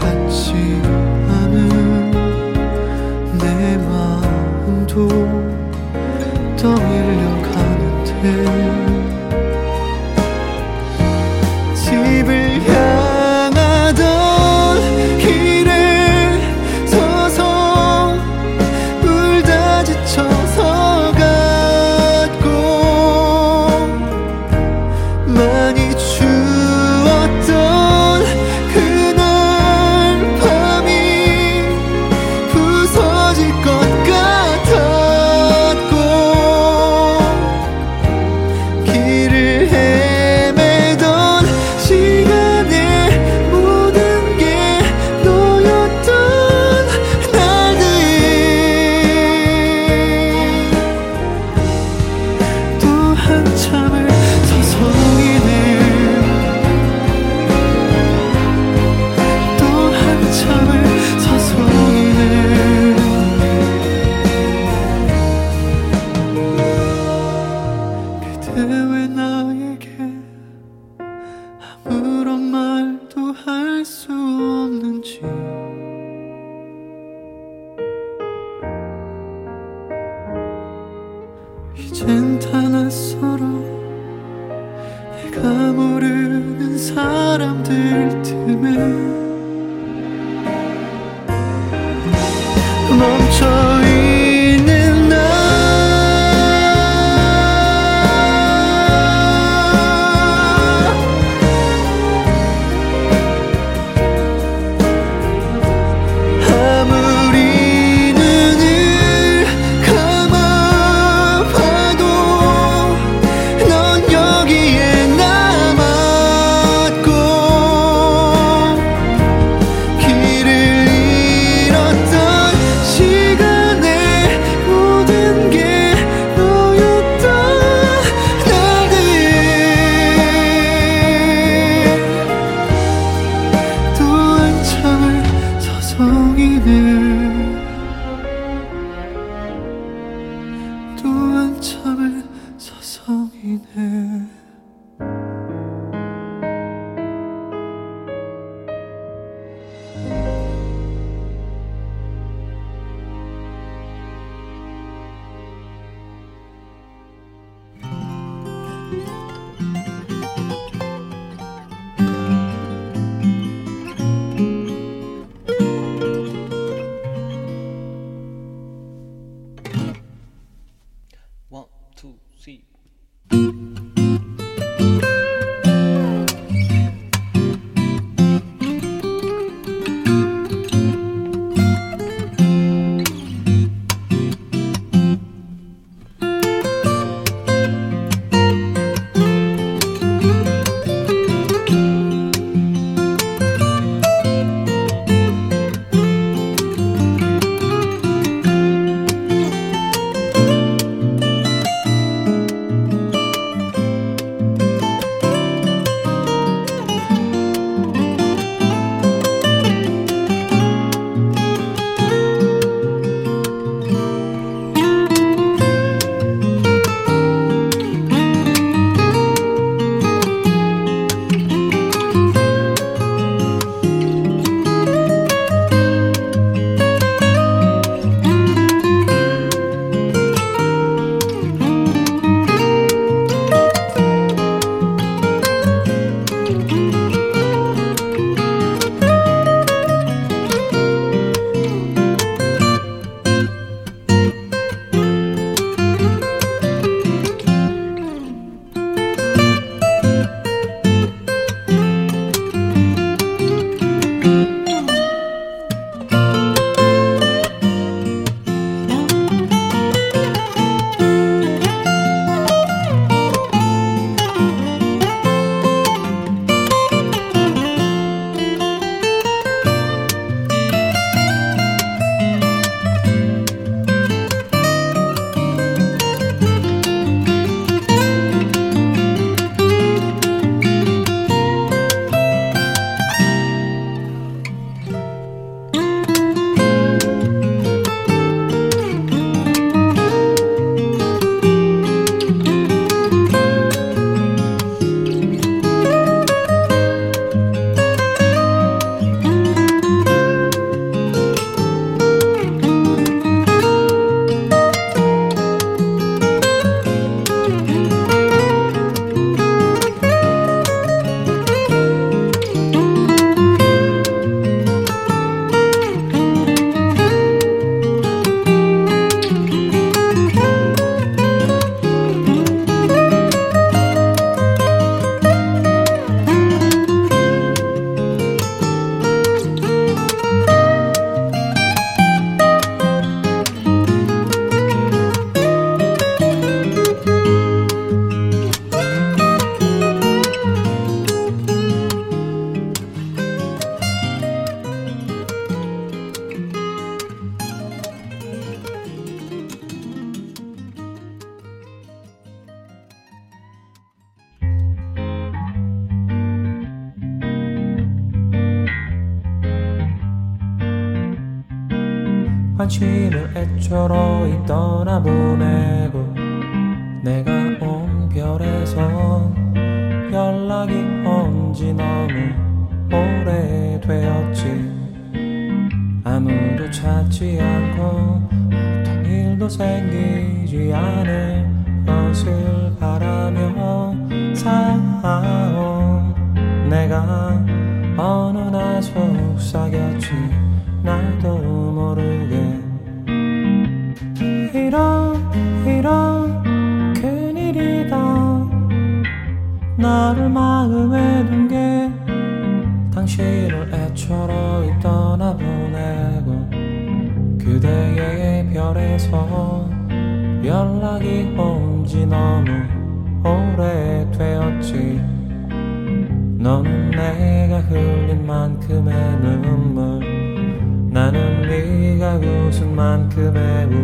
같지 않은 내 마음도 한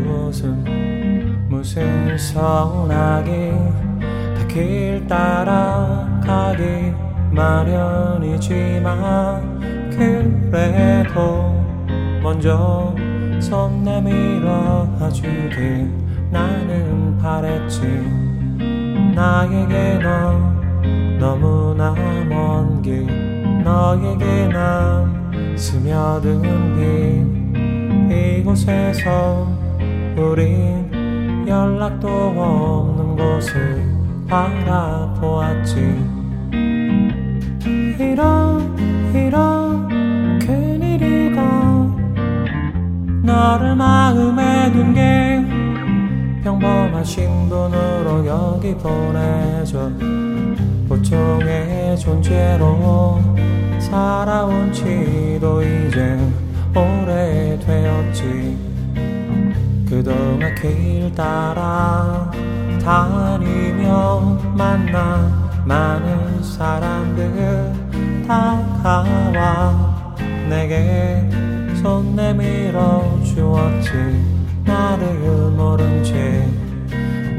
웃음 무슨 서운하기 다 길 따라가기 마련이지만 그래도 먼저 손 내밀어 주길 나는 바랬지. 나에게 너 너무나 먼 길 너에게 난 스며든 빛 이곳에서 우린 연락도 없는 곳을 바라보았지. 이런 이런 큰일이다 너를 마음에 둔 게 평범한 신분으로 여기 보내줘. 보통의 존재로 살아온 지도 이제 오래되었지 그동안 길 따라 다니며 만나 많은 사람들 다가와 내게 손 내밀어 주었지. 나를 모른 채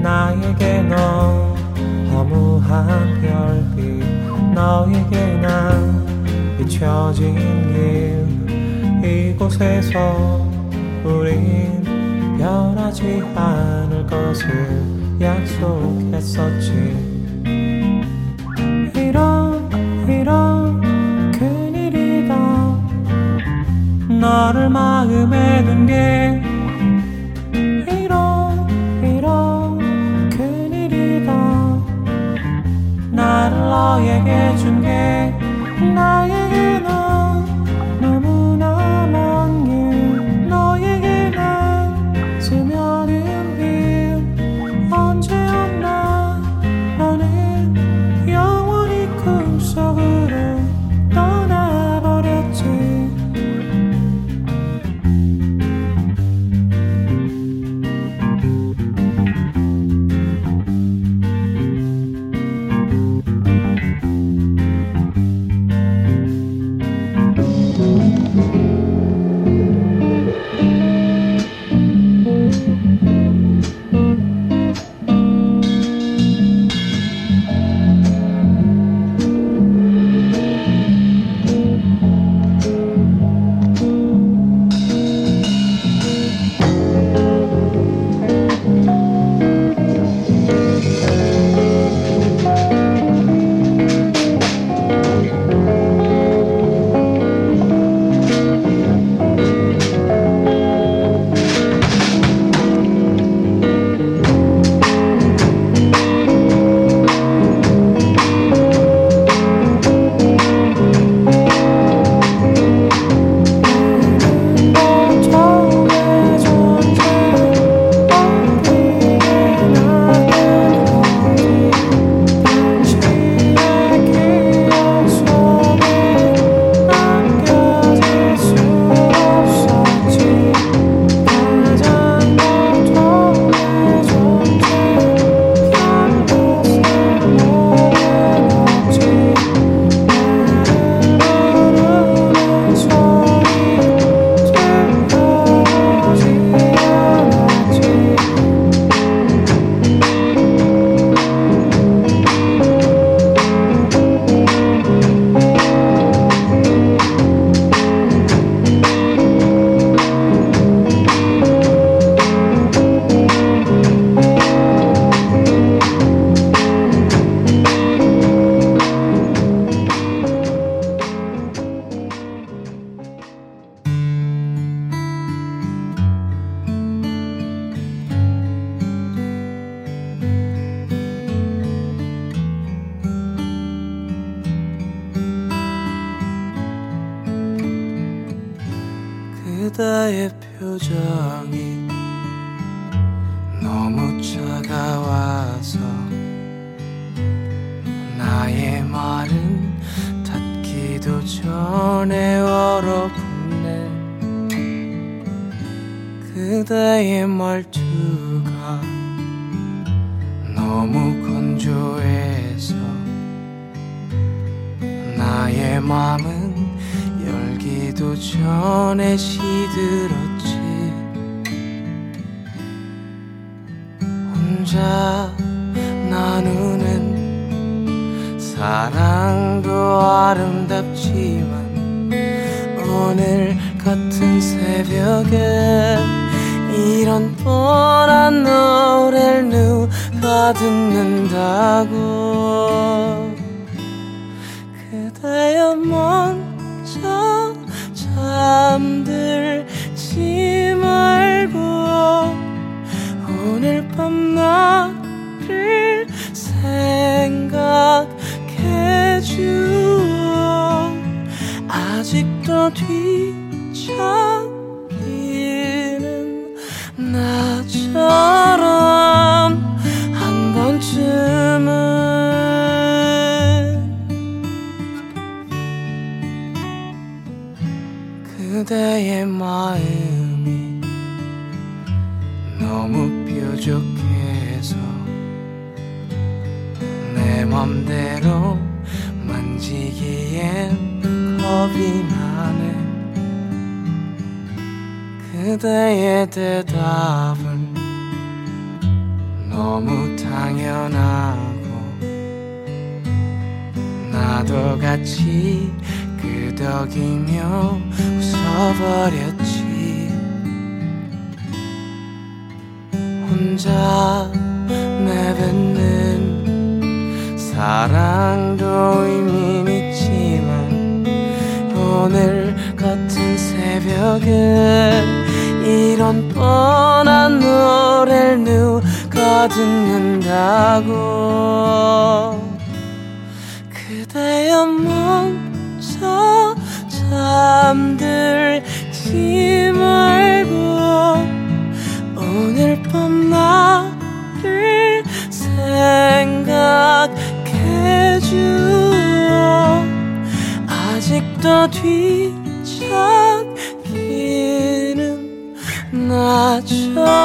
나에게 넌 허무한 별빛 너에게 난 잊혀진 길 이곳에서 우린 변하지 않을 것을 약속했었지. 이런 이런 큰일이다. 너를 마음에 둔 게 이런 이런 큰일이다. 나를 너에게 준 게 나에게 넌너 그대의 말투가 너무 건조해서 나의 맘은 열기도 전에 시들었지. 혼자 나누는 사랑도 아름답지만 오늘 같은 새벽에 이런 뻔한 노래를 누가 듣는다고. 그대여 먼저 잠들지 말고 오늘 밤 나를 생각해줘 아직도 뒤척 나처럼 한 번쯤은 그대의 마음이 너무 뾰족해서 내 맘대로 만지기엔 겁이 나네. 그대의 대답은 너무 당연하고 나도 같이 끄덕이며 웃어버렸지. 혼자 내뱉는 사랑도 의미 있지만 오늘 같은 새벽에 이런 뻔한 노래를 누 가 듣는다고. 그대여 먼저 잠들지 말고 오늘 밤 나를 생각해줘 아직도 뒤척이는 나처럼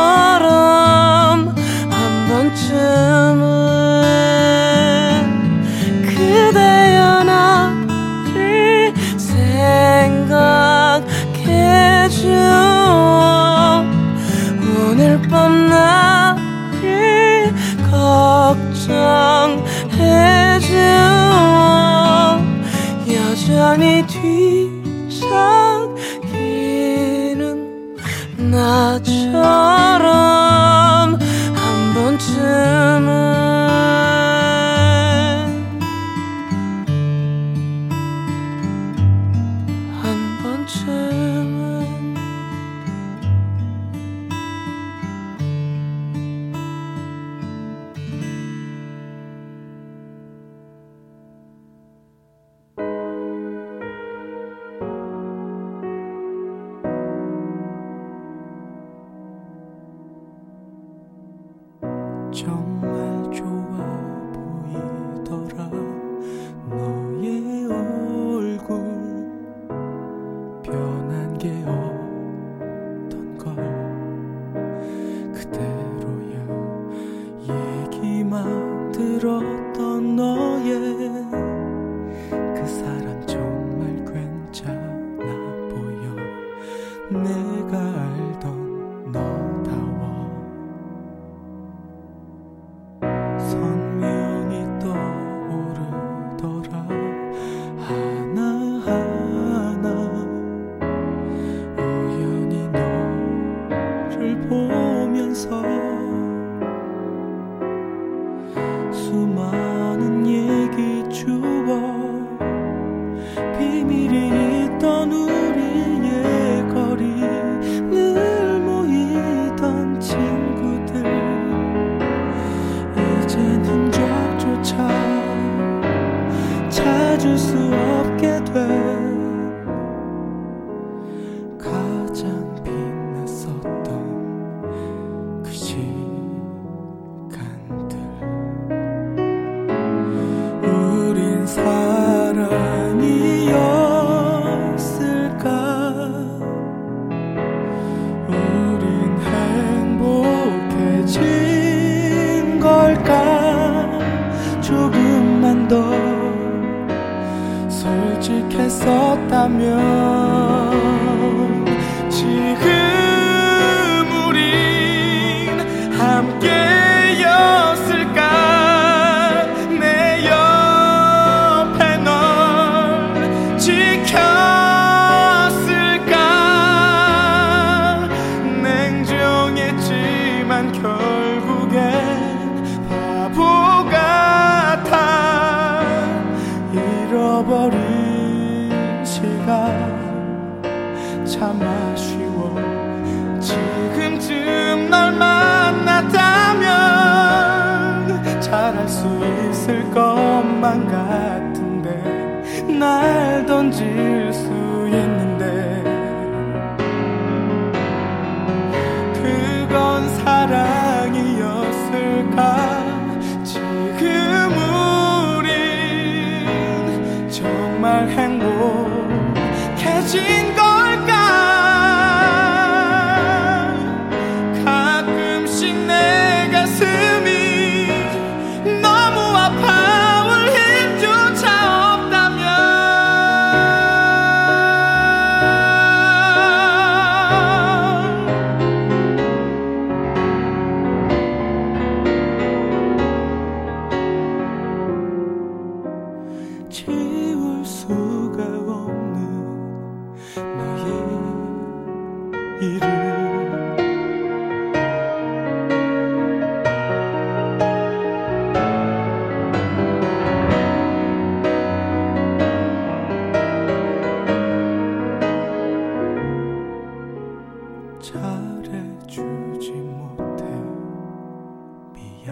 미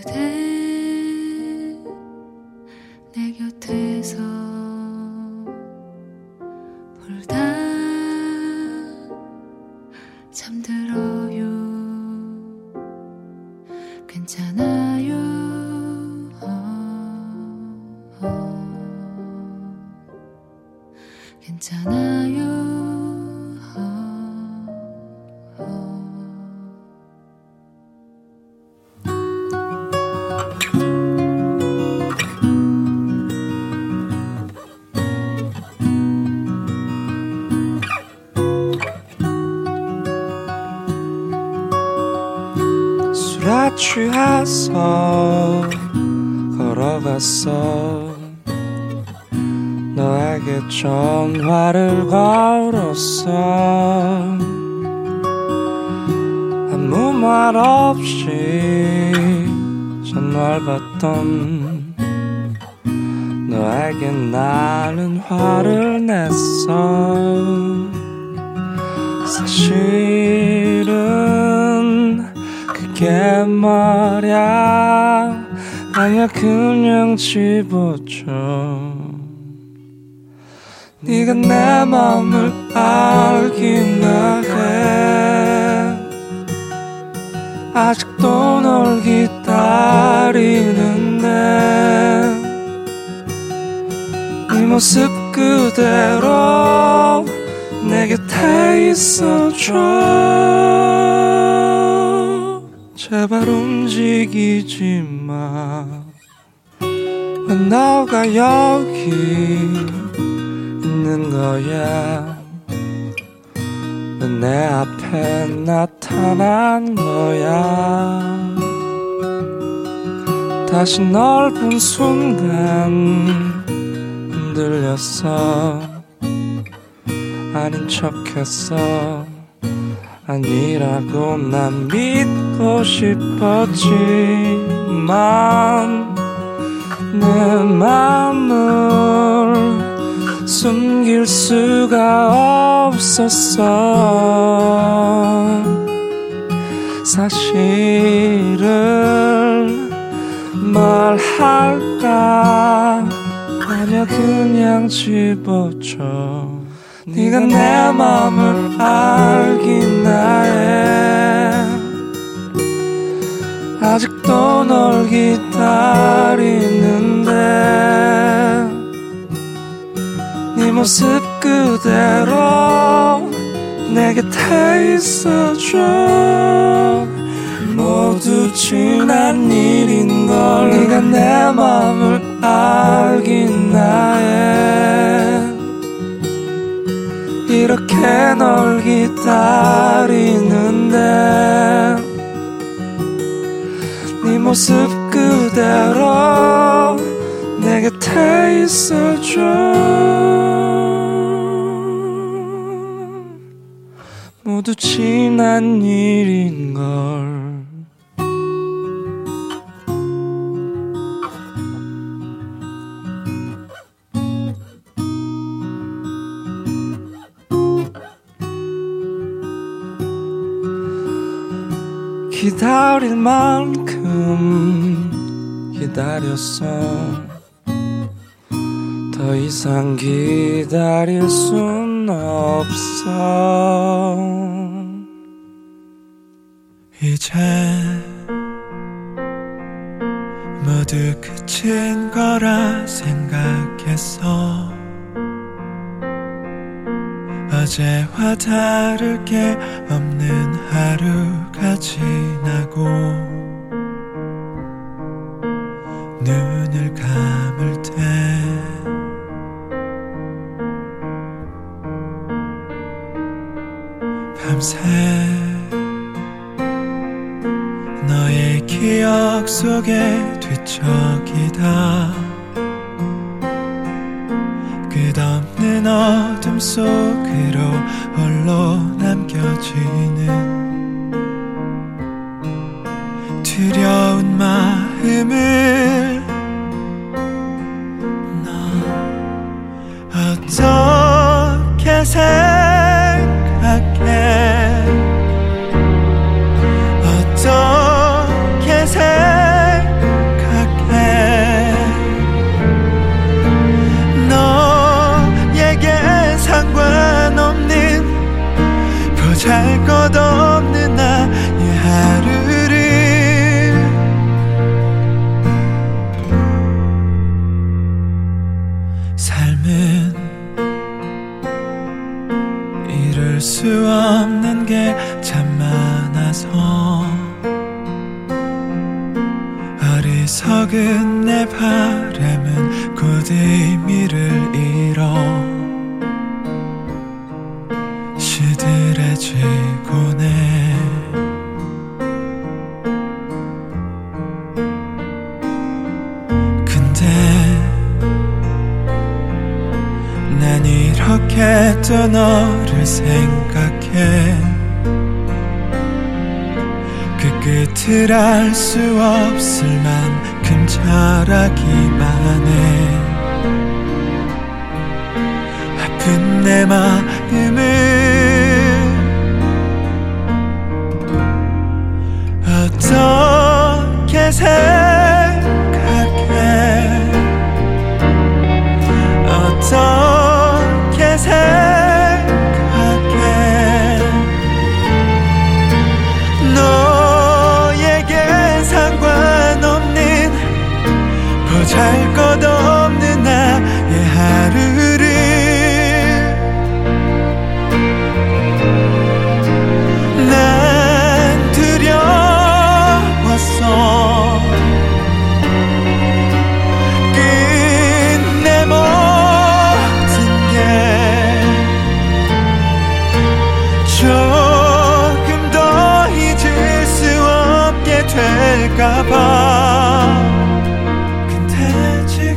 的 여기 있는 거야. 왜내 앞에 나타난 거야. 다시 널본 순간 흔들렸어 아닌 척했어 아니라고 난 믿고 싶었지만 내 맘을 숨길 수가 없었어. 사실을 말할까 아니야 그냥 집어줘 네가 내 맘을 알기나 해. 아직도 널 기다리는데 네 모습 그대로 내 곁에 있어줘. 모두 지난 일인걸 네가 내 맘을 알기나 해 이렇게 널 기다리는데 네 모습 그대로 내 곁에 있어줘. 모두 지난 일인걸. 기다릴 만큼 기다렸어 더 이상 기다릴 순 없어. 이제 모두 그친 거라 생각했어. 어제와 다를 게 없는 하루가 지나고 눈을 밤새 너의 기억 속에 뒤척이다. 끝없는 어둠 속으로 홀로 남겨지는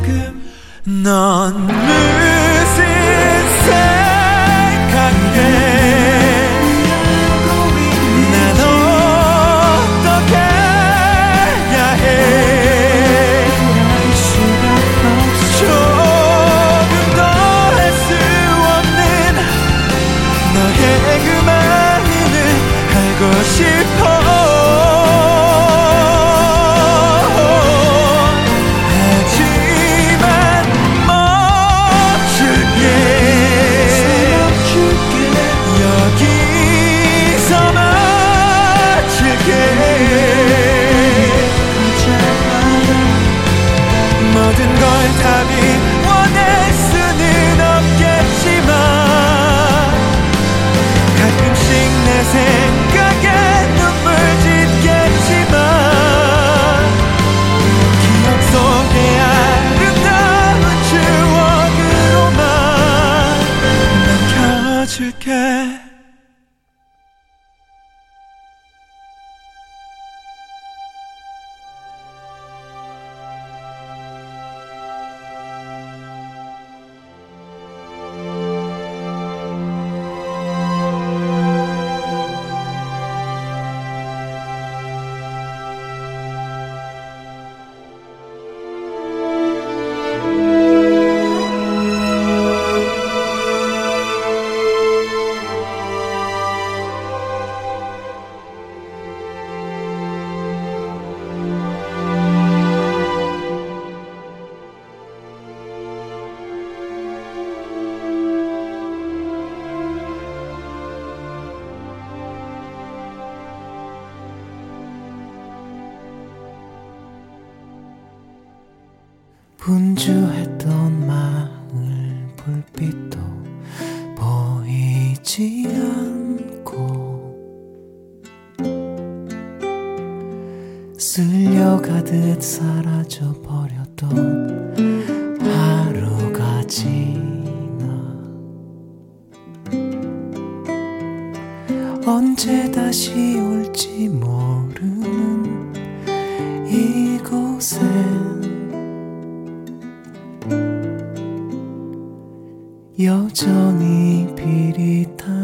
şarkım Nan müzikse 언제 다시 올지 모르는 이곳엔 여전히 비릿한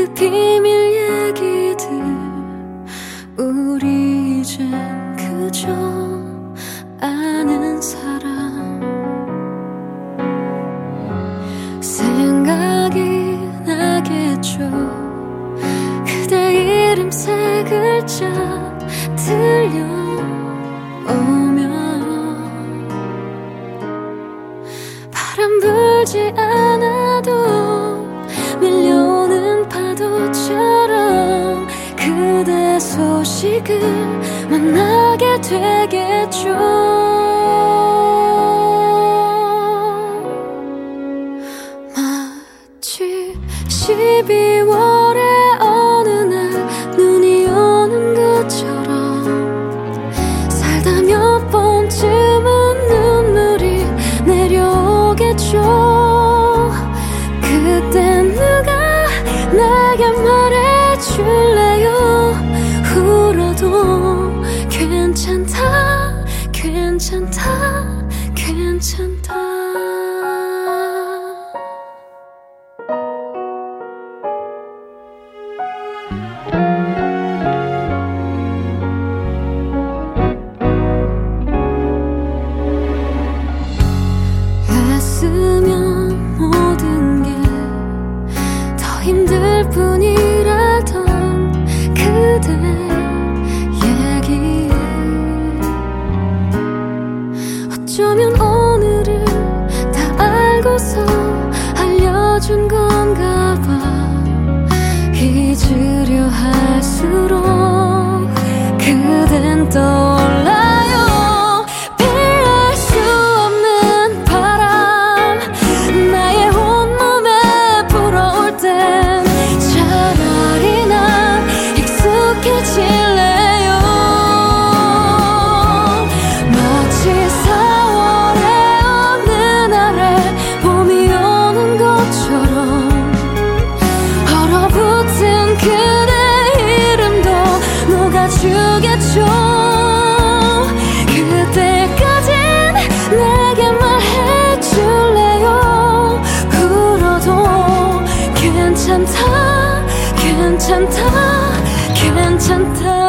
그 비밀 true. 그때 까진 내게 말해 줄래요？그러도 괜찮다 괜찮다 괜찮다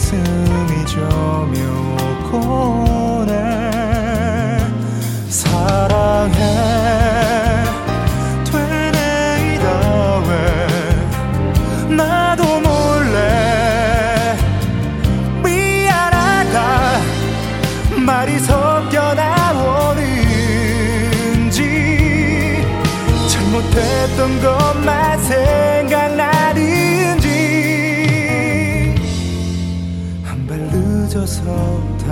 가슴이 저며오고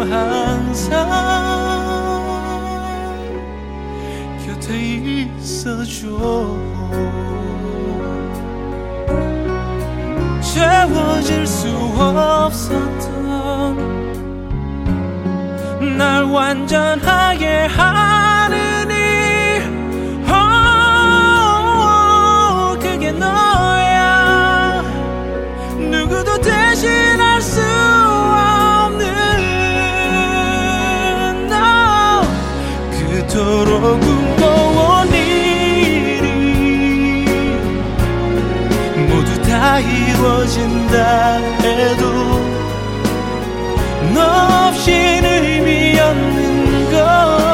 항상 곁에 있어줘. 채워질 수 없었던 날 완전하게 하 이루어진다 해도 너 없인 의미 없는 것.